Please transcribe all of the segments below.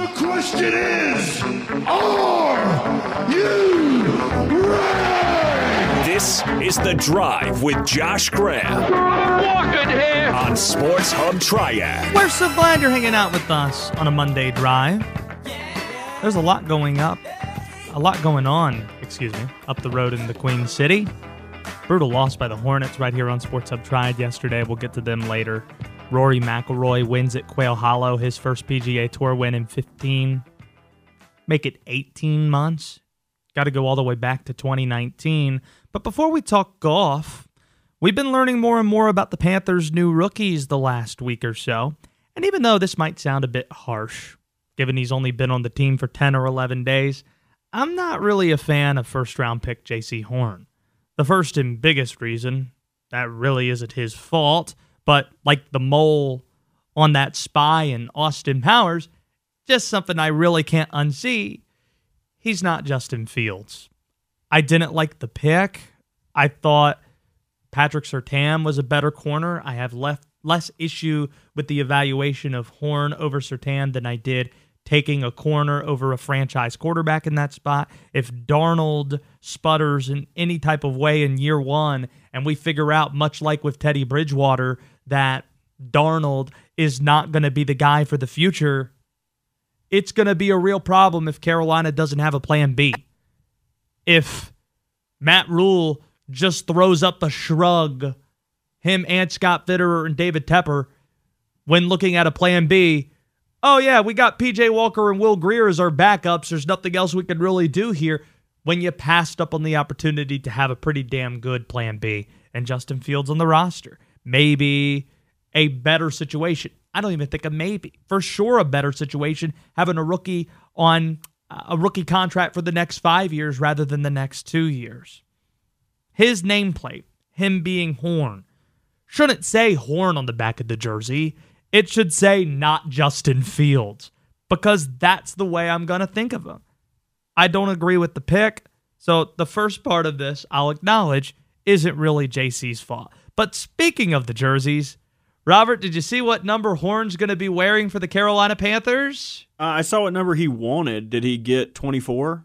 The question is, are you ready? This is The Drive with Josh Graham Walking here. on Sports Hub Triad. We're so glad you're hanging out with us on a Monday drive. There's a lot going up, a lot going on, excuse me, up the road in the Queen City. Brutal loss by the Hornets right here on Sports Hub Triad yesterday. We'll get to them later. Rory McIlroy wins at Quail Hollow, his first PGA Tour win in 15. Make it 18 months. Got to go all the way back to 2019. But before we talk golf, we've been learning more and more about the Panthers' new rookies the last week or so. And even though this might sound a bit harsh, given he's only been on the team for 10 or 11 days, I'm not really a fan of first round pick Jaycee Horn. The first and biggest reason, that really isn't his fault, but like the mole on that spy in Austin Powers, just something I really can't unsee. He's not Justin Fields. I didn't like the pick. I thought Patrick Surtain was a better corner. I have left less issue with the evaluation of Horn over Surtain than I did taking a corner over a franchise quarterback in that spot. If Darnold sputters in any type of way in year one, and we figure out, much like with Teddy Bridgewater, that Darnold is not going to be the guy for the future, it's going to be a real problem if Carolina doesn't have a plan B. If Matt Rhule just throws up a shrug, him and Scott Fitterer and David Tepper, when looking at a plan B, oh yeah, we got PJ Walker and Will Grier as our backups. There's nothing else we can really do here. When you passed up on the opportunity to have a pretty damn good plan B and Justin Fields on the roster, maybe a better situation. I don't even think a maybe. For sure, a better situation having a rookie on a rookie contract for the next five years rather than the next two years. His nameplate, him being Horn, shouldn't say Horn on the back of the jersey. It should say not Justin Fields because that's the way I'm going to think of him. I don't agree with the pick. So the first part of this, I'll acknowledge, isn't really Jaycee's fault. But speaking of the jerseys, Robert, did you see what number Horn's going to be wearing for the Carolina Panthers? Uh, I saw what number he wanted. Did he get 24?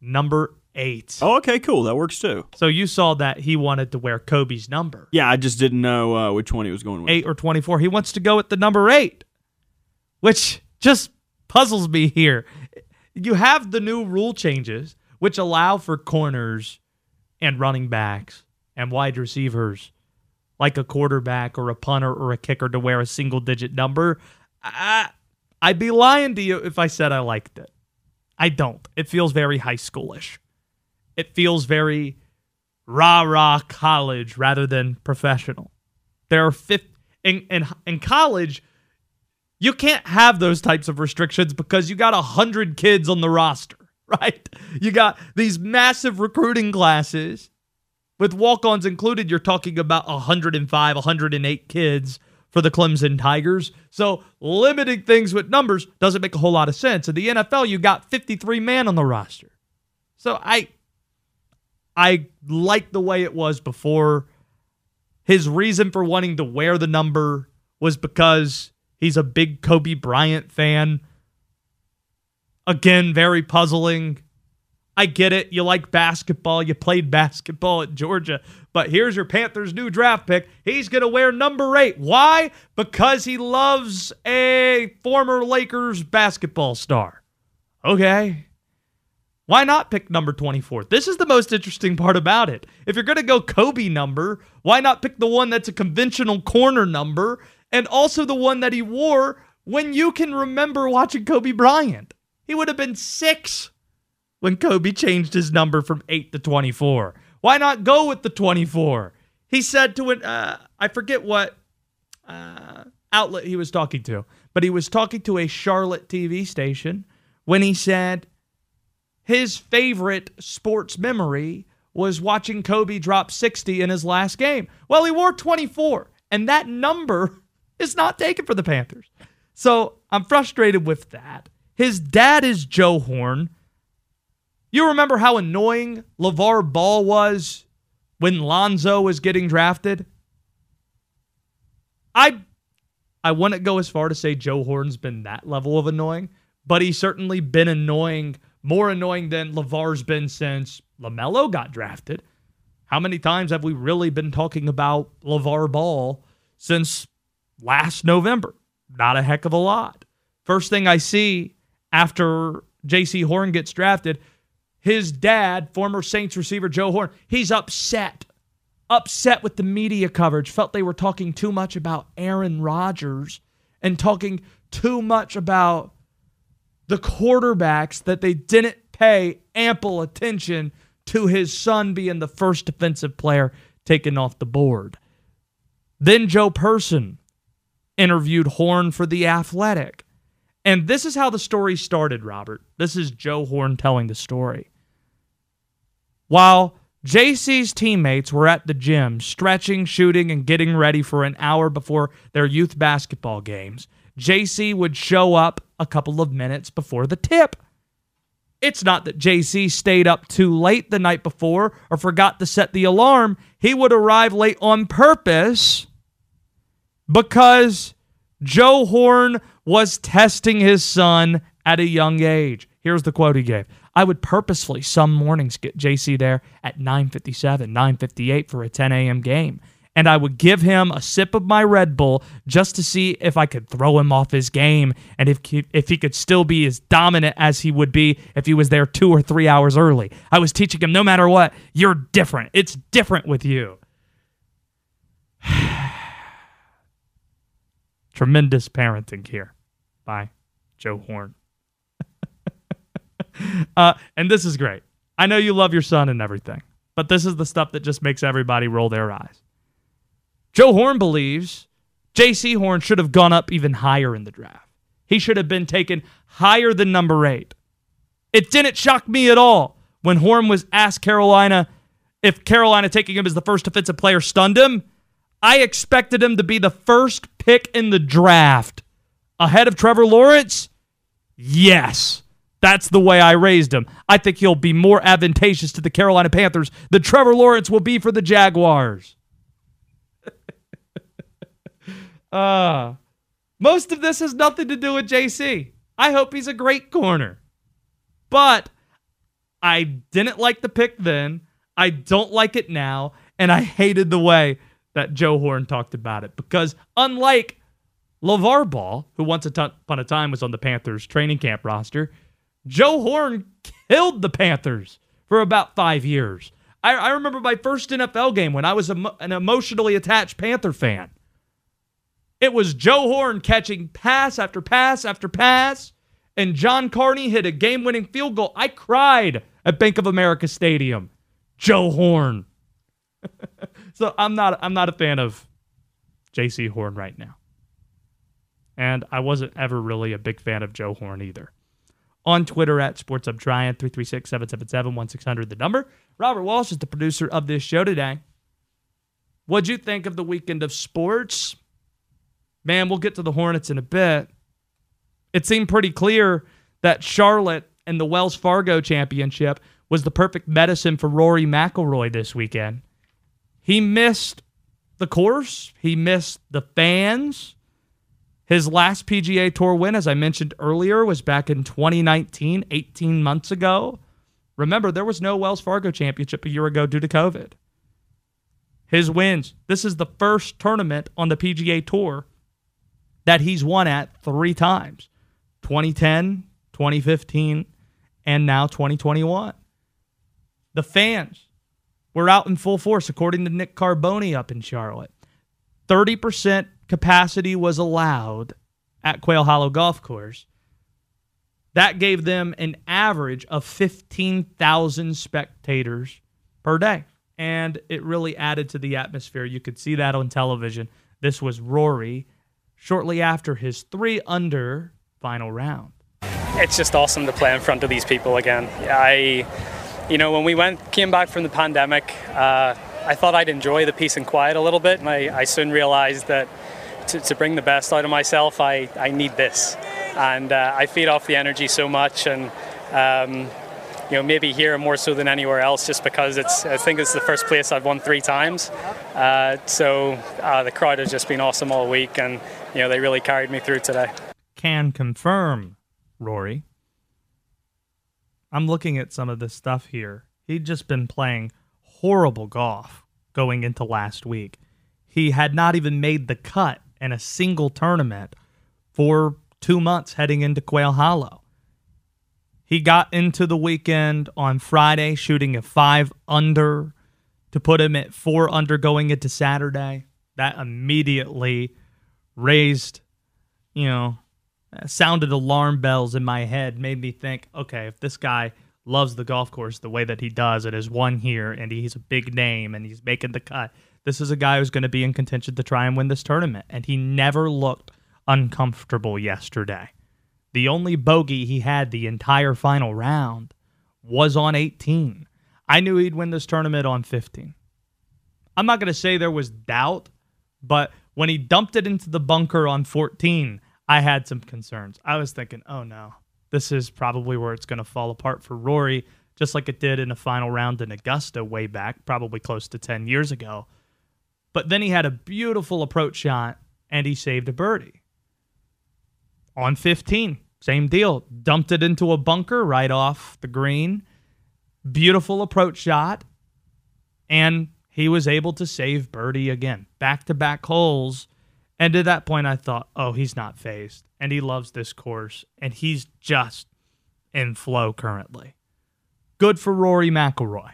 Number eight. Oh, okay, cool. That works too. So you saw that he wanted to wear Kobe's number. Yeah, I just didn't know uh, which one he was going with. Eight or 24. He wants to go with the number eight, which just puzzles me here. You have the new rule changes, which allow for corners and running backs and wide receivers, like a quarterback or a punter or a kicker, to wear a single digit number. I, I'd be lying to you if I said I liked it. I don't. It feels very high schoolish. It feels very rah rah college rather than professional. There are fifth in, in in college. You can't have those types of restrictions because you got a hundred kids on the roster, right? You got these massive recruiting classes with walk-ons included. You're talking about 105, 108 kids for the Clemson Tigers. So limiting things with numbers doesn't make a whole lot of sense. In the NFL, you got 53 man on the roster. So I I like the way it was before. His reason for wanting to wear the number was because he's a big Kobe Bryant fan. Again, very puzzling. I get it. You like basketball. You played basketball at Georgia. But here's your Panthers' new draft pick. He's going to wear number eight. Why? Because he loves a former Lakers basketball star. Okay. Why not pick number 24? This is the most interesting part about it. If you're going to go Kobe number, why not pick the one that's a conventional corner number and also the one that he wore when you can remember watching Kobe Bryant? He would have been six when Kobe changed his number from 8 to 24. Why not go with the 24? He said to an, uh, I forget what uh, outlet he was talking to, but he was talking to a Charlotte TV station when he said his favorite sports memory was watching Kobe drop 60 in his last game. Well, he wore 24, and that number is not taken for the Panthers. So I'm frustrated with that. His dad is Joe Horn. You remember how annoying LeVar Ball was when Lonzo was getting drafted? I I wouldn't go as far to say Joe Horn's been that level of annoying, but he's certainly been annoying, more annoying than LeVar's been since LaMelo got drafted. How many times have we really been talking about LeVar Ball since last November? Not a heck of a lot. First thing I see after Jaycee Horn gets drafted, his dad, former Saints receiver Joe Horn, he's upset. Upset with the media coverage, felt they were talking too much about Aaron Rodgers and talking too much about the quarterbacks that they didn't pay ample attention to his son being the first defensive player taken off the board. Then Joe Person interviewed Horn for The Athletic. And this is how the story started, Robert. This is Joe Horn telling the story. While Jaycee's teammates were at the gym stretching, shooting, and getting ready for an hour before their youth basketball games, Jaycee would show up a couple of minutes before the tip. It's not that Jaycee stayed up too late the night before or forgot to set the alarm. He would arrive late on purpose because Joe Horn was testing his son at a young age. Here's the quote he gave. I would purposefully some mornings get Jaycee there at 9:57, 9:58 for a 10 a.m. game and I would give him a sip of my Red Bull just to see if I could throw him off his game and if he, if he could still be as dominant as he would be if he was there 2 or 3 hours early. I was teaching him no matter what, you're different. It's different with you. Tremendous parenting here by Joe Horn. uh, and this is great. I know you love your son and everything, but this is the stuff that just makes everybody roll their eyes. Joe Horn believes Jaycee Horn should have gone up even higher in the draft. He should have been taken higher than number eight. It didn't shock me at all when Horn was asked Carolina if Carolina taking him as the first defensive player stunned him. I expected him to be the first pick in the draft. Ahead of Trevor Lawrence? Yes. That's the way I raised him. I think he'll be more advantageous to the Carolina Panthers than Trevor Lawrence will be for the Jaguars. Uh, most of this has nothing to do with Jaycee. I hope he's a great corner. But I didn't like the pick then. I don't like it now. And I hated the way that Joe Horn talked about it because, unlike LeVar Ball, who once upon a time was on the Panthers training camp roster, Joe Horn killed the Panthers for about five years. I, I remember my first NFL game when I was a, an emotionally attached Panther fan. It was Joe Horn catching pass after pass after pass, and John Carney hit a game winning field goal. I cried at Bank of America Stadium. Joe Horn. so I'm not I'm not a fan of Jaycee Horn right now. And I wasn't ever really a big fan of Joe Horn either. On Twitter at SportsHubTriad, 336-777-1600, the number. Robert Walsh is the producer of this show today. What'd you think of the weekend of sports? man, we'll get to the Hornets in a bit. It seemed pretty clear that Charlotte and the Wells Fargo Championship was the perfect medicine for Rory McIlroy this weekend. He missed the course, he missed the fans. His last PGA Tour win, as I mentioned earlier, was back in 2019, 18 months ago. Remember, there was no Wells Fargo Championship a year ago due to COVID. His wins. This is the first tournament on the PGA Tour that he's won at three times 2010, 2015, and now 2021. The fans were out in full force, according to Nick Carboni up in Charlotte. 30% capacity was allowed at Quail Hollow Golf Course. That gave them an average of 15,000 spectators per day. And it really added to the atmosphere. You could see that on television. This was Rory shortly after his three under final round. It's just awesome to play in front of these people again. I, you know, when we went came back from the pandemic, uh, I thought I'd enjoy the peace and quiet a little bit, and I, I soon realized that to, to, bring the best out of myself, I, I need this, and uh, I feed off the energy so much, and um, you know, maybe here more so than anywhere else, just because it's. I think it's the first place I've won three times. Uh, so uh, the crowd has just been awesome all week, and you know they really carried me through today. Can confirm Rory. I'm looking at some of this stuff here. He'd just been playing horrible golf going into last week. He had not even made the cut in a single tournament for two months heading into Quail Hollow. He got into the weekend on Friday shooting a five under to put him at four under going into Saturday. That immediately raised, you know, sounded alarm bells in my head, made me think, okay, if this guy loves the golf course the way that he does, it is one here and he's a big name and he's making the cut. This is a guy who's going to be in contention to try and win this tournament. And he never looked uncomfortable yesterday. The only bogey he had the entire final round was on 18. I knew he'd win this tournament on 15. I'm not going to say there was doubt, but when he dumped it into the bunker on 14, I had some concerns. I was thinking, oh no, this is probably where it's going to fall apart for Rory, just like it did in a final round in Augusta way back, probably close to 10 years ago. But then he had a beautiful approach shot and he saved a birdie. On 15, same deal. Dumped it into a bunker right off the green. Beautiful approach shot. And he was able to save birdie again. Back to back holes and at that point, I thought, oh, he's not phased. And he loves this course. And he's just in flow currently. Good for Rory McIlroy.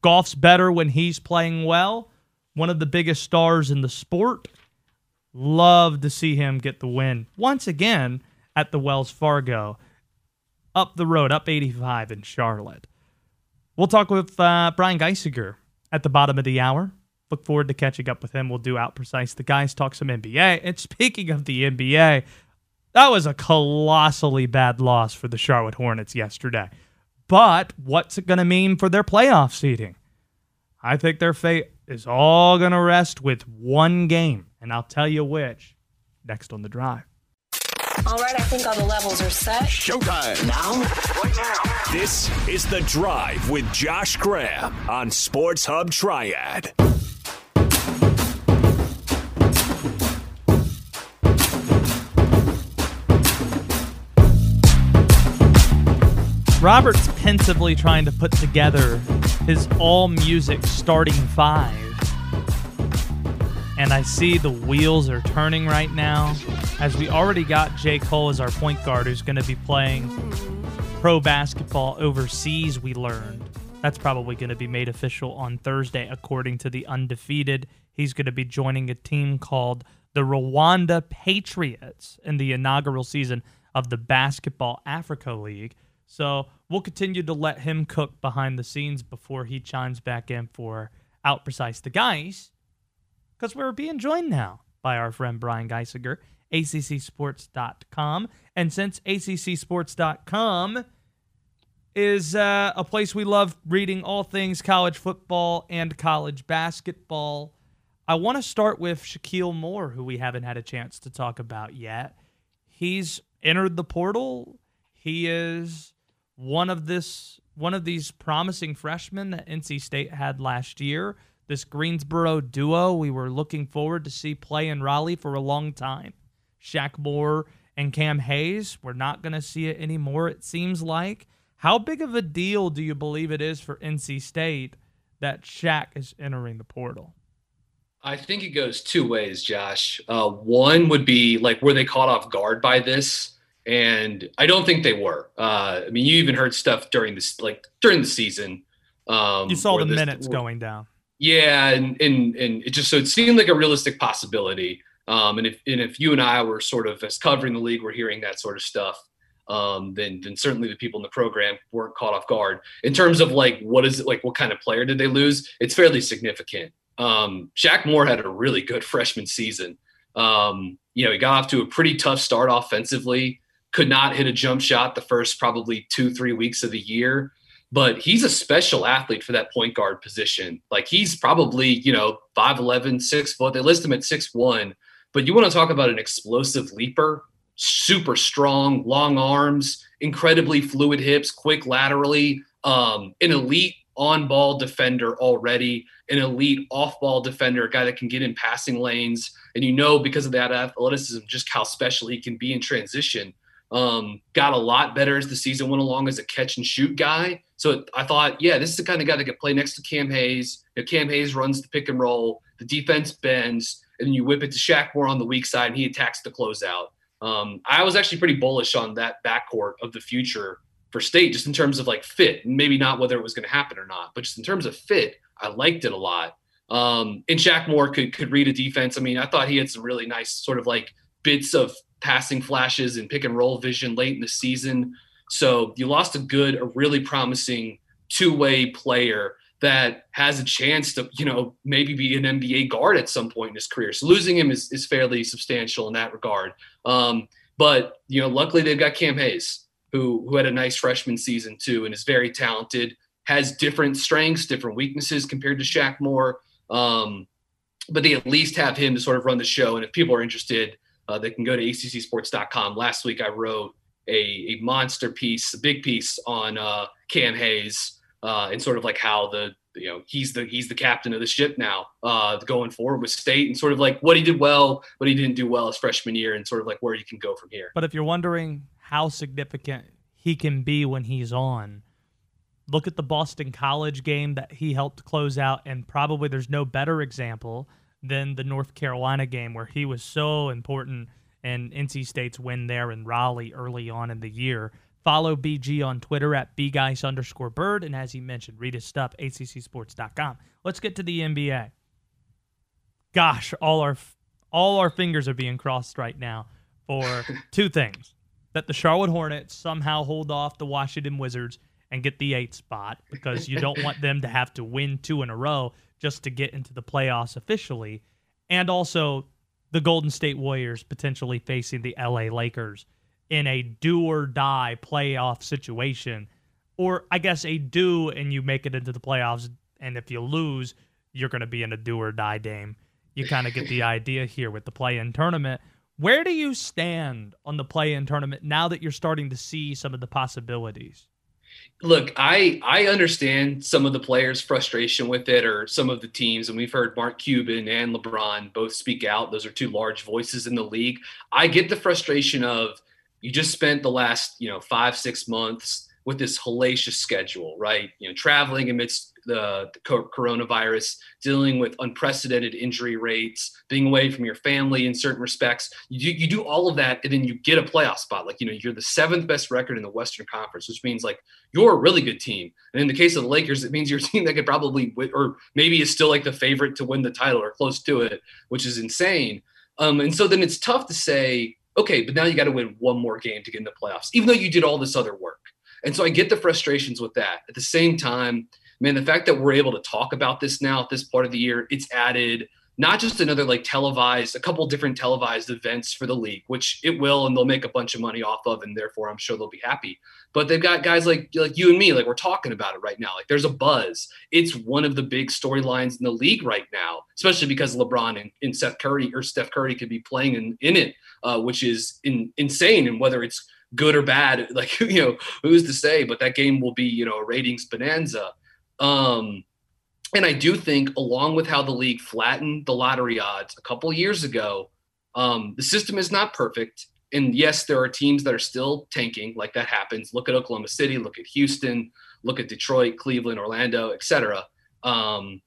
Golf's better when he's playing well. One of the biggest stars in the sport. Love to see him get the win once again at the Wells Fargo. Up the road, up 85 in Charlotte. We'll talk with uh, Brian Geisinger at the bottom of the hour. Look forward to catching up with him. We'll do out precise. The Geis talk some NBA. And speaking of the NBA, that was a colossally bad loss for the Charlotte Hornets yesterday. But what's it going to mean for their playoff seeding? I think their fate is all going to rest with one game, and I'll tell you which next on the drive. All right, I think all the levels are set. Showtime. Now? Right now. This is The Drive with Josh Graham on Sports Hub Triad. Robert's pensively trying to put together his all music starting five. And I see the wheels are turning right now as we already got J. Cole as our point guard who's going to be playing pro basketball overseas, we learned. That's probably going to be made official on Thursday, according to the undefeated. He's going to be joining a team called the Rwanda Patriots in the inaugural season of the Basketball Africa League. So we'll continue to let him cook behind the scenes before he chimes back in for Out Precise the Geis. Because we're being joined now by our friend Brian Geisinger, ACCSports.com. And since ACCSports.com is uh, a place we love reading all things college football and college basketball, I want to start with Shakeel Moore, who we haven't had a chance to talk about yet. He's entered the portal. He is one of this one of these promising freshmen that NC State had last year. This Greensboro duo we were looking forward to see play in Raleigh for a long time. Shaq Moore and Cam Hayes. We're not going to see it anymore, it seems like. How big of a deal do you believe it is for NC State that Shaq is entering the portal? I think it goes two ways, Josh. Uh, one would be like, were they caught off guard by this? And I don't think they were. Uh, I mean, you even heard stuff during this, like during the season. Um, you saw the this, minutes where, going down. Yeah, and and and it just so it seemed like a realistic possibility. Um, and if and if you and I were sort of as covering the league, we're hearing that sort of stuff. Um, then then certainly the people in the program weren't caught off guard in terms of like what is it like what kind of player did they lose? It's fairly significant. Um, Shaq Moore had a really good freshman season. Um, you know, he got off to a pretty tough start offensively could not hit a jump shot the first probably two, three weeks of the year. But he's a special athlete for that point guard position. Like he's probably, you know, 5'11, 6 foot. They list him at six one. But you want to talk about an explosive leaper, super strong, long arms, incredibly fluid hips, quick laterally, um, an elite on ball defender already, an elite off ball defender, a guy that can get in passing lanes. And you know, because of that athleticism, just how special he can be in transition. Um, got a lot better as the season went along as a catch and shoot guy. So I thought, yeah, this is the kind of guy that could play next to Cam Hayes. You know, Cam Hayes runs the pick and roll, the defense bends, and then you whip it to Shaq Moore on the weak side, and he attacks the closeout. Um, I was actually pretty bullish on that backcourt of the future for State, just in terms of like fit, maybe not whether it was going to happen or not, but just in terms of fit, I liked it a lot. Um, and Shaq Moore could could read a defense. I mean, I thought he had some really nice sort of like bits of passing flashes and pick and roll vision late in the season. So you lost a good, a really promising two way player that has a chance to, you know, maybe be an NBA guard at some point in his career. So losing him is, is fairly substantial in that regard. Um, but you know, luckily they've got Cam Hayes, who who had a nice freshman season too, and is very talented. Has different strengths, different weaknesses compared to Shaq Moore. Um, but they at least have him to sort of run the show. And if people are interested, uh, they can go to accsports.com. Last week I wrote a, a monster piece, a big piece on uh, Cam Hayes uh, and sort of like how the you know he's the he's the captain of the ship now uh, going forward with state and sort of like what he did well, what he didn't do well his freshman year, and sort of like where he can go from here. But if you're wondering how significant he can be when he's on, look at the Boston College game that he helped close out, and probably there's no better example than the North Carolina game where he was so important and NC State's win there in Raleigh early on in the year. Follow BG on Twitter at bgeis underscore bird. And as he mentioned, read his stuff, accsports.com. Let's get to the NBA. Gosh, all our all our fingers are being crossed right now for two things. That the Charlotte Hornets somehow hold off the Washington Wizards and get the eighth spot because you don't want them to have to win two in a row just to get into the playoffs officially. And also the Golden State Warriors potentially facing the LA Lakers in a do or die playoff situation. Or I guess a do and you make it into the playoffs. And if you lose, you're going to be in a do or die game. You kind of get the idea here with the play in tournament. Where do you stand on the play in tournament now that you're starting to see some of the possibilities? Look, I I understand some of the players' frustration with it, or some of the teams, and we've heard Mark Cuban and LeBron both speak out. Those are two large voices in the league. I get the frustration of you just spent the last you know five six months with this hellacious schedule, right? You know, traveling amidst the, the, coronavirus, dealing with unprecedented injury rates, being away from your family in certain respects. You, you do all of that, and then you get a playoff spot. Like, you know, you're the seventh best record in the Western Conference, which means like you're a really good team. And in the case of the Lakers, it means you're a team that could probably, win, or maybe is still like the favorite to win the title or close to it, which is insane. Um, and so then it's tough to say, okay, but now you got to win one more game to get in the playoffs, even though you did all this other work. And so I get the frustrations with that. At the same time, man, the fact that we're able to talk about this now at this part of the year, it's added not just another like televised, a couple different televised events for the league, which it will, and they'll make a bunch of money off of, and therefore I'm sure they'll be happy. But they've got guys like like you and me, like we're talking about it right now. Like there's a buzz. It's one of the big storylines in the league right now, especially because LeBron and, and Seth Curry or Steph Curry could be playing in, in it, uh, which is in, insane. And whether it's good or bad, like you know, who's to say? But that game will be you know a ratings bonanza. Um, and I do think, along with how the league flattened the lottery odds a couple years ago, um, the system is not perfect. And yes, there are teams that are still tanking, like that happens. Look at Oklahoma City, look at Houston, look at Detroit, Cleveland, Orlando, etc. Um,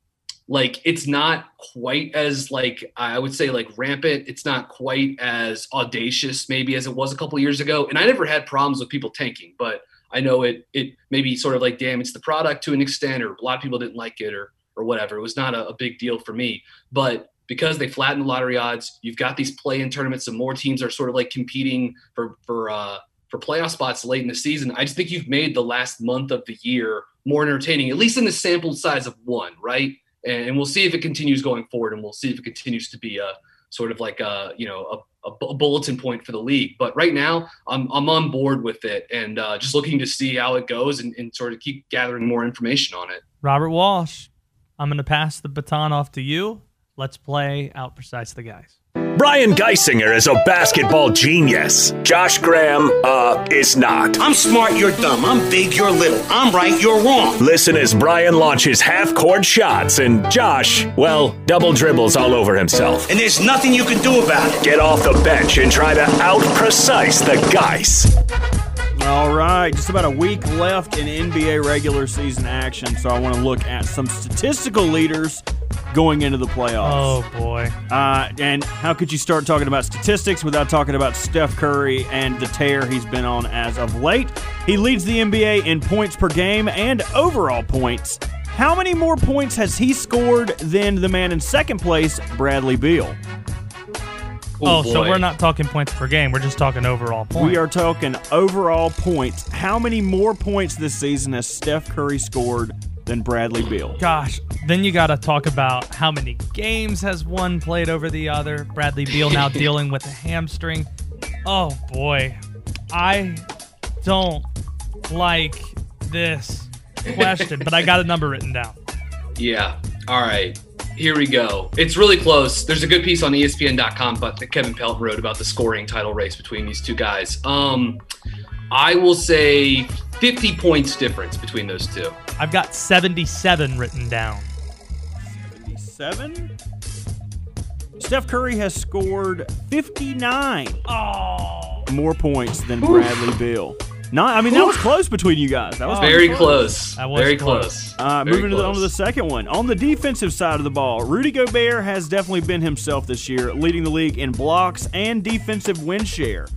like it's not quite as like I would say like rampant. It's not quite as audacious maybe as it was a couple years ago. And I never had problems with people tanking, but I know it it maybe sort of like damaged the product to an extent, or a lot of people didn't like it, or or whatever. It was not a, a big deal for me, but because they flattened the lottery odds, you've got these play-in tournaments, and more teams are sort of like competing for for uh, for playoff spots late in the season. I just think you've made the last month of the year more entertaining, at least in the sample size of one, right? And, we'll see if it continues going forward, and we'll see if it continues to be a sort of like a you know a, a bulletin point for the league. But right now, I'm I'm on board with it, and uh, just looking to see how it goes, and, and sort of keep gathering more information on it. Robert Walsh, I'm going to pass the baton off to you. Let's play out precise the Geis. Brian Geisinger is a basketball genius. Josh Graham, uh, is not. I'm smart, you're dumb. I'm big, you're little. I'm right, you're wrong. Listen as Brian launches half court shots and Josh, well, double dribbles all over himself. And there's nothing you can do about it. Get off the bench and try to out precise the Geis. All right, just about a week left in NBA regular season action, so I want to look at some statistical leaders going into the playoffs. Oh boy. Uh, and how could you start talking about statistics without talking about Steph Curry and the tear he's been on as of late? He leads the NBA in points per game and overall points. How many more points has he scored than the man in second place, Bradley Beal? Oh, oh, so we're not talking points per game. We're just talking overall points. We are talking overall points. How many more points this season has Steph Curry scored than Bradley Beal? Gosh, then you got to talk about how many games has one played over the other. Bradley Beal now dealing with a hamstring. Oh boy, I don't like this question, but I got a number written down. Yeah. All right. Here we go. It's really close. There's a good piece on ESPN.com, but that Kevin Pelt wrote about the scoring title race between these two guys. Um, I will say 50 points difference between those two. I've got 77 written down. 77? Steph Curry has scored 59 Oh, more points than Bradley Beal. Not, I mean, that was close between you guys. That was Very pretty close. That was Very close. close. Uh, Very moving to the, on to the second one. On the defensive side of the ball, Rudy Gobert has definitely been himself this year, leading the league in blocks and defensive win share.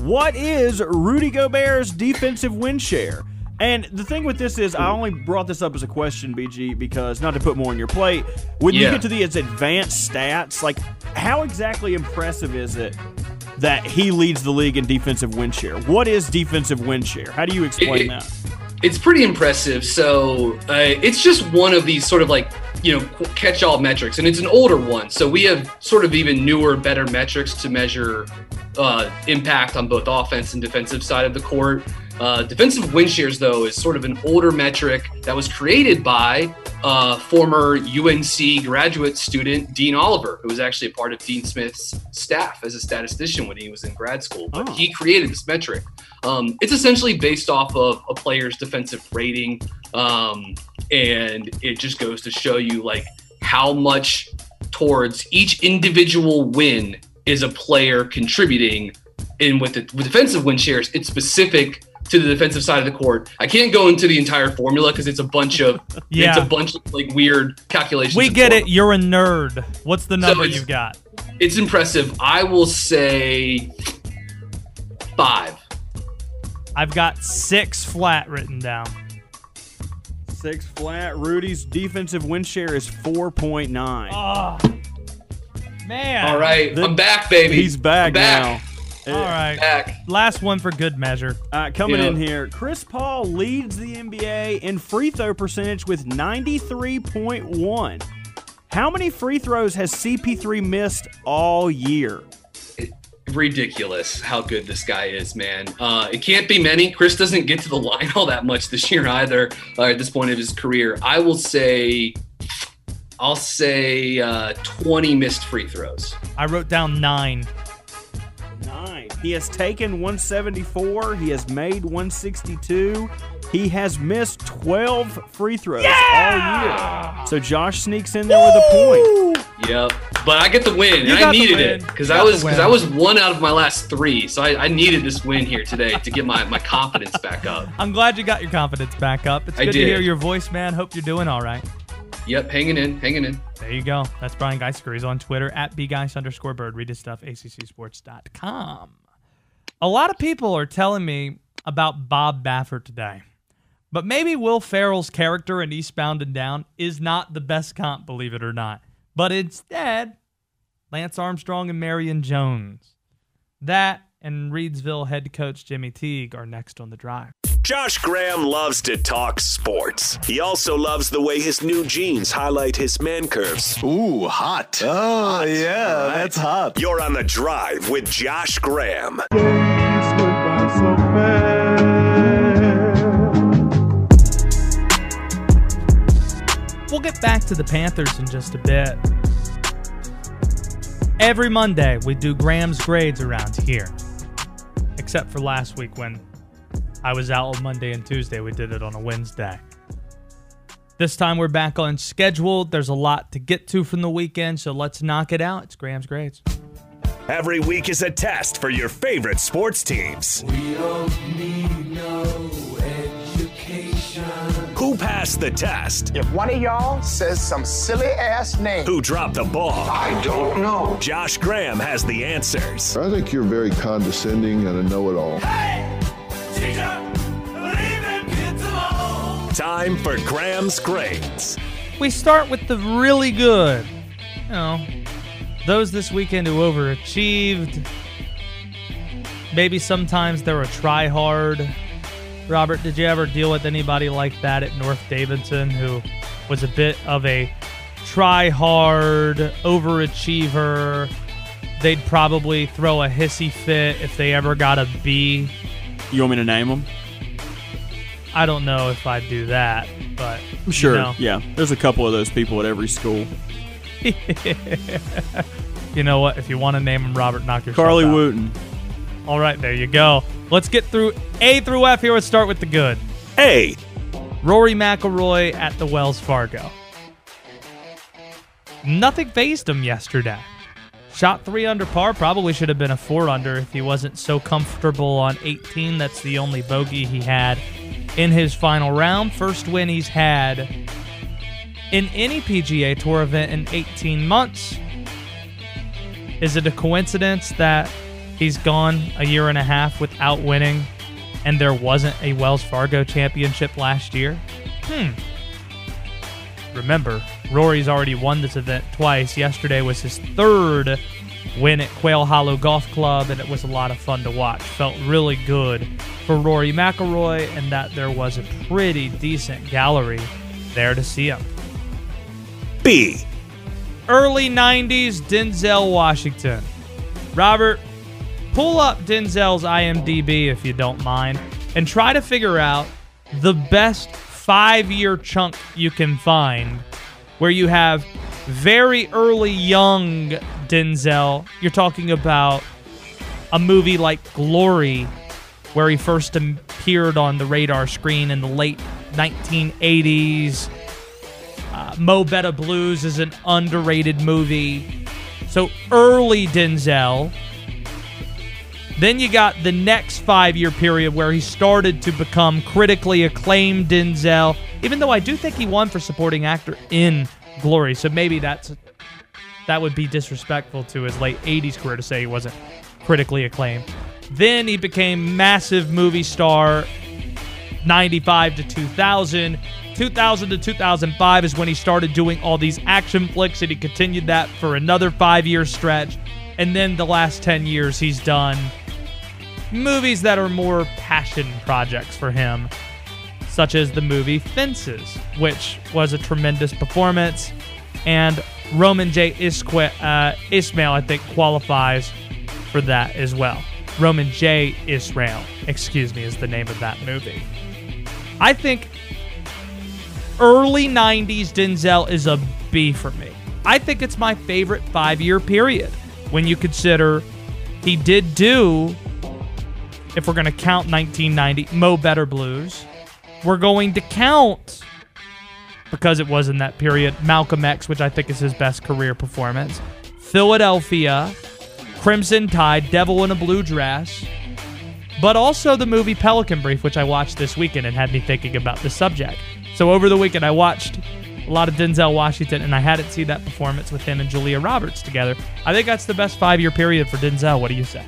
What is Rudy Gobert's defensive win share? And the thing with this is, I only brought this up as a question, BG, because not to put more on your plate. When you get to the advanced stats, like how exactly impressive is it that he leads the league in defensive win share? What is defensive win share? How do you explain It- that? It's pretty impressive. So uh, it's just one of these sort of like you know catch-all metrics, and it's an older one. So we have sort of even newer, better metrics to measure uh, impact on both offense and defensive side of the court. Uh, defensive win shares, though, is sort of an older metric that was created by uh, former UNC graduate student Dean Oliver, who was actually a part of Dean Smith's staff as a statistician when he was in grad school. But Oh. he created this metric. Um, it's essentially based off of a player's defensive rating, um, and it just goes to show you like how much towards each individual win is a player contributing. And with the with defensive win shares, it's specific to the defensive side of the court. I can't go into the entire formula because it's a bunch of it's a bunch of like weird calculations. we get it. You're a nerd. What's the number it's- you've got? It's impressive. I will say five. I've got six flat written down. Six flat. Rudy's defensive win share is 4.9. Oh, ah, man. All right, The- I'm back, baby. He's back, I'm back. now. All right. Back. Last one for good measure. Uh, coming Yeah. in here, Chris Paul leads the NBA in free throw percentage with 93.1. How many free throws has CP3 missed all year? ridiculous how good this guy is, man. Uh, it can't be many. Chris doesn't get to the line all that much this year either. Uh, at this point of his career, I will say, I'll say uh, 20 missed free throws. I wrote down nine. Nine. He has taken 174. He has made 162. He has missed 12 free throws all year. So Josh sneaks in there with a point. Yep. But I get the win, and You I got the needed win. it because I was because. I was one out of my last three, so I, I needed this win here today to get my, my confidence back up. I'm glad you got your confidence back up. It's I good to hear your voice, man. Hope you're doing all right. Yep, hanging in, hanging in. There you go. That's Brian Geisinger. He's on Twitter at bgeis underscore bird. Read his stuff, accsports.com. A lot of people are telling me about Bob Baffert today. But maybe Will Ferrell's character in Eastbound and Down is not the best comp, believe it or not. But instead, Lance Armstrong and Marion Jones. That and Reidsville head coach Jimmy Teague are next on the drive. Josh Graham loves to talk sports. He also loves the way his new jeans highlight his man curves. Ooh, hot. Oh, yeah, that's hot. You're on the drive with Josh Graham. We'll get back to the Panthers in just a bit. Every Monday, we do Graham's grades around here. Except for last week when I was out on Monday and Tuesday. We did it on a Wednesday. This time we're back on schedule. There's a lot to get to from the weekend, so let's knock it out. It's Graham's grades. Every week is a test for your favorite sports teams. Who passed the test? If one of y'all says some silly ass name, Who dropped the ball? I don't know. Josh Graham has the answers. I think you're very condescending and a know it all. Hey, teacher, Time for Graham's grades. We start with the really good. You know, those this weekend who overachieved. Maybe sometimes they're a try hard. Robert, did you ever deal with anybody like that at North Davidson who was a bit of a try hard, overachiever? They'd probably throw a hissy fit if they ever got a B. You want me to name them? I don't know if I'd do that, but I'm sure. You know. Yeah, there's a couple of those people at every school. You know what? If you want to name them, Robert, knock yourself Carly out. Wooten. All right, there you go. Let's get through A through F here. Let's start with the good. A. Rory McIlroy at the Wells Fargo. Nothing phased him yesterday. Shot three under par. Probably should have been a four under if he wasn't so comfortable on 18. That's the only bogey he had in his final round. First win he's had in any PGA Tour event in 18 months. Is it a coincidence that he's gone a year and a half without winning and there wasn't a Wells Fargo championship last year? Hmm. Remember, Rory's already won this event twice. Yesterday was his third win at Quail Hollow Golf Club, and it was a lot of fun to watch. Felt really good for Rory McIlroy, and that there was a pretty decent gallery there to see him. B. Early 90s Denzel Washington. Robert, pull up Denzel's IMDb if you don't mind, and try to figure out the best five year chunk you can find where you have very early young Denzel. You're talking about a movie like Glory, where he first appeared on the radar screen in the late 1980s. Uh, Mo Better Blues is an underrated movie. So early Denzel. Then you got the next five year period where he started to become critically acclaimed Denzel, even though I do think he won for supporting actor in Glory. So maybe that's that would be disrespectful to his late 80s career to say he wasn't critically acclaimed. Then he became massive movie star 95 to 2000. 2000 to 2005 is when he started doing all these action flicks, and he continued that for another five year stretch. And then the last 10 years, he's done movies that are more passion projects for him, such as the movie Fences, which was a tremendous performance. And Roman J. Uh, Ismail, I think, qualifies for that as well. Roman J. Israel, excuse me, is the name of that movie. I think early 90s Denzel is a B for me. I think it's my favorite five year period when you consider he did do, if we're going to count 1990, Mo Better Blues. We're going to count, because it was in that period, Malcolm X, which I think is his best career performance, Philadelphia, Crimson Tide, Devil in a Blue Dress, but also the movie Pelican Brief, which I watched this weekend and had me thinking about the subject. So over the weekend, I watched a lot of Denzel Washington, and I hadn't seen that performance with him and Julia Roberts together. I think that's the best five year period for Denzel. What do you say?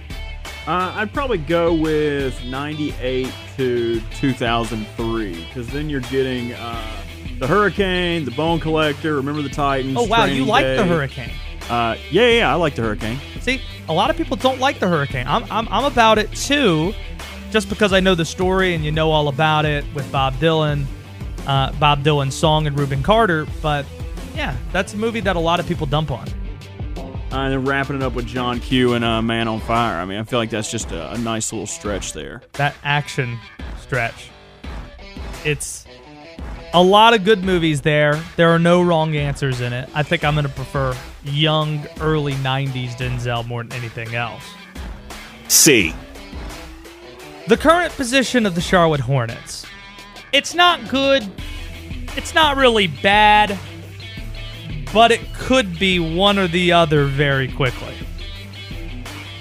Uh, I'd probably go with 98 to 2003 because then you're getting uh, the Hurricane, the Bone Collector, Remember the Titans. Oh, wow, you like the Hurricane. Uh, yeah, yeah, yeah, I like the Hurricane. See, a lot of people don't like the Hurricane. I'm, I'm, I'm about it too, just because I know the story and you know all about it with Bob Dylan, uh, Bob Dylan's song and Rubin Carter. But yeah, that's a movie that a lot of people dump on. Uh, and then wrapping it up with John Q and uh, Man on Fire. I mean, I feel like that's just a, a nice little stretch there. That action stretch, it's A lot of good movies there. There are no wrong answers in it. I think I'm going to prefer young, early 90s Denzel more than anything else. C. The current position of the Charlotte Hornets. It's not good. It's not really bad. But it could be one or the other very quickly.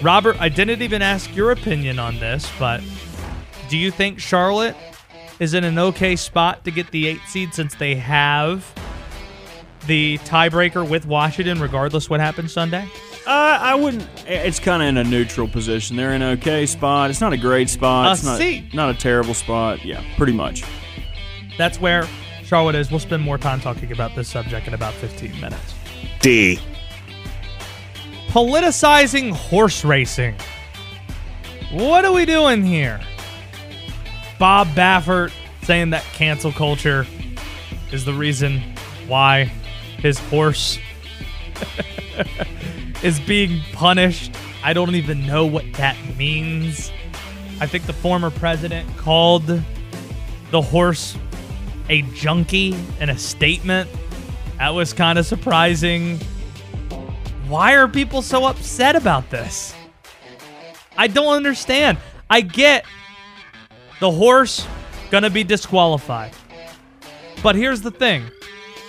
Robert, I didn't even ask your opinion on this, but do you think Charlotte is in an okay spot to get the eight seed since they have the tiebreaker with Washington, regardless what happens Sunday? Uh, I wouldn't. It's kind of in a neutral position. They're in an okay spot. It's not a great spot. A it's not, not a terrible spot. Yeah, pretty much. That's where Charlotte is. We'll spend more time talking about this subject in about 15 minutes. D. Politicizing horse racing. What are we doing here? Bob Baffert saying that cancel culture is the reason why his horse is being punished. I don't even know what that means. I think the former president called the horse a junkie in a statement. That was kind of surprising. Why are people so upset about this? I don't understand. I get the horse gonna be disqualified. But here's the thing.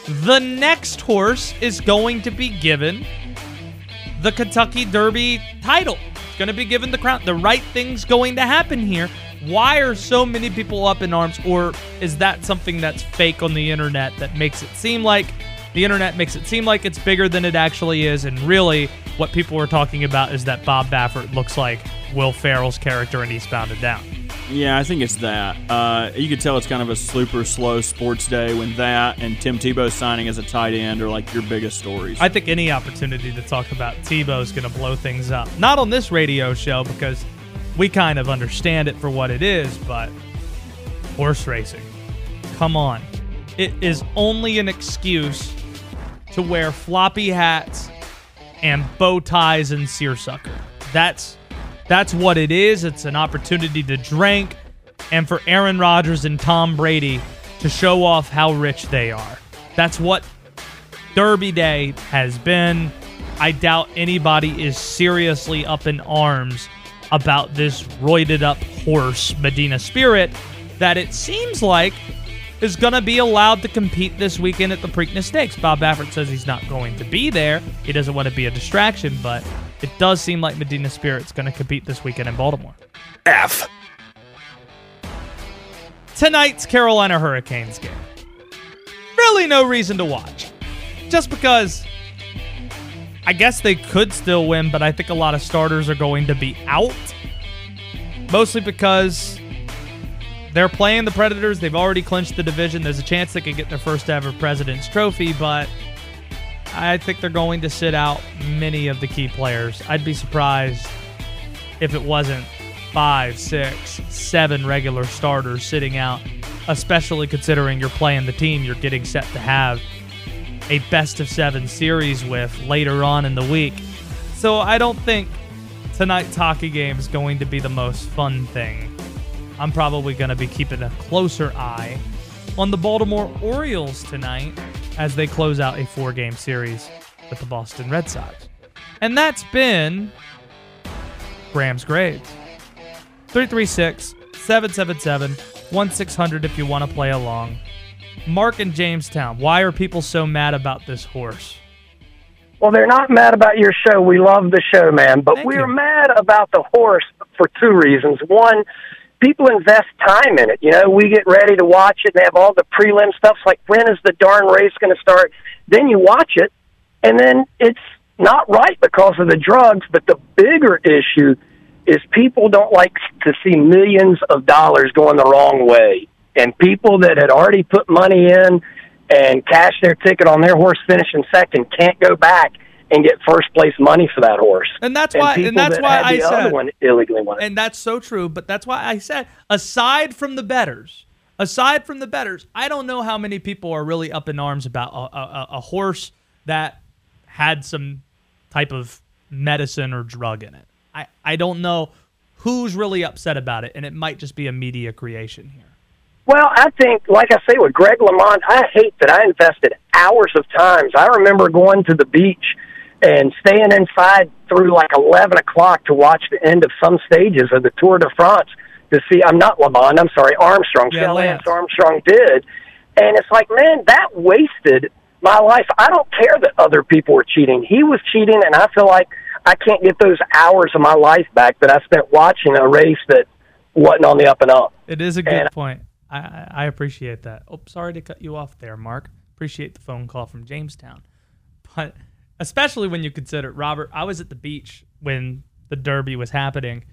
The next horse is going to be given the Kentucky Derby title. It's going to be given the crown. The right thing's going to happen here. Why are so many people up in arms? Or is that something that's fake on the internet that makes it seem like the internet makes it seem like it's bigger than it actually is? And really, what people are talking about is that Bob Baffert looks like Will Ferrell's character in Eastbound and Down. Yeah, I think it's that. Uh, you could tell it's kind of a super slow sports day when that and Tim Tebow signing as a tight end are like your biggest stories. I think any opportunity to talk about Tebow is going to blow things up. Not on this radio show because we kind of understand it for what it is, but horse racing. Come on. It is only an excuse to wear floppy hats and bow ties and seersucker. That's that's what it is. It's an opportunity to drink and for Aaron Rodgers and Tom Brady to show off how rich they are. That's what Derby Day has been. I doubt anybody is seriously up in arms about this roided up horse, Medina Spirit, that it seems like is going to be allowed to compete this weekend at the Preakness Stakes. Bob Baffert says he's not going to be there. He doesn't want to be a distraction, but it does seem like Medina Spirit's going to compete this weekend in Baltimore. F. Tonight's Carolina Hurricanes game. Really no reason to watch. Just because I guess they could still win, but I think a lot of starters are going to be out. Mostly because they're playing the Predators. They've already clinched the division. There's a chance they could get their first ever President's Trophy, but I think they're going to sit out many of the key players. I'd be surprised if it wasn't five, six, seven regular starters sitting out, especially considering you're playing the team you're getting set to have a best of seven series with later on in the week. So I don't think tonight's hockey game is going to be the most fun thing. I'm probably going to be keeping a closer eye on the Baltimore Orioles tonight as they close out a four game series with the Boston Red Sox. And that's been Graham's Grades. 336 777 1600 if you want to play along. Mark in Jamestown, why are people so mad about this horse? Well, they're not mad about your show. We love the show, man. But we're mad about the horse for two reasons. One, people invest time in it. You know, we get ready to watch it. And they have all the prelim stuff. It's like, when is the darn race going to start? Then you watch it, and then it's not right because of the drugs. But the bigger issue is people don't like to see millions of dollars going the wrong way. And people that had already put money in and cashed their ticket on their horse finishing second can't go back and get first place money for that horse. And that's why. And that's that why I the said. other one illegally won. And that's so true. But that's why I said, aside from the betters, aside from the betters, I don't know how many people are really up in arms about a, a, a horse that had some type of medicine or drug in it. I, I don't know who's really upset about it, and it might just be a media creation here. Well, I think, like I say, with Greg LeMond, I hate that I invested hours of times. I remember going to the beach and staying inside through like 11 o'clock to watch the end of some stages of the Tour de France to see, I'm not LeMond, I'm sorry, Armstrong, Yeah, Lance. Lance Armstrong did. And it's like, man, that wasted my life. I don't care that other people were cheating. He was cheating, and I feel like I can't get those hours of my life back that I spent watching a race that wasn't on the up and up. It is a good And- point. I, I appreciate that. Oh, sorry to cut you off there, Mark. Appreciate the phone call from Jamestown. But especially when you consider, Robert, I was at the beach when the Derby was happening.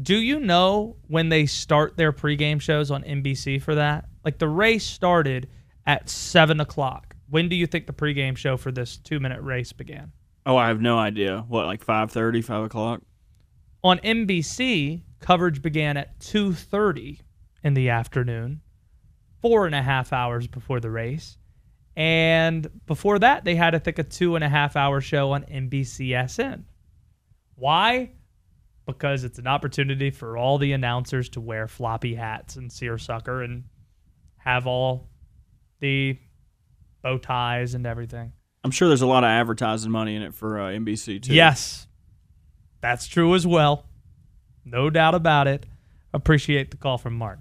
Do you know when they start their pregame shows on NBC for that? Like the race started at 7 o'clock. When do you think the pregame show for this two minute race began? Oh, I have no idea. What, like 5.30, 5 o'clock? On NBC, coverage began at 2.30 in the afternoon, four and a half hours before the race. And before that, they had, I think, a two and a half hour show on NBCSN. Why? Because it's an opportunity for all the announcers to wear floppy hats and seersucker and have all the bow ties and everything. I'm sure there's a lot of advertising money in it for uh, NBC, too. Yes, that's true as well. No doubt about it. Appreciate the call from Mark.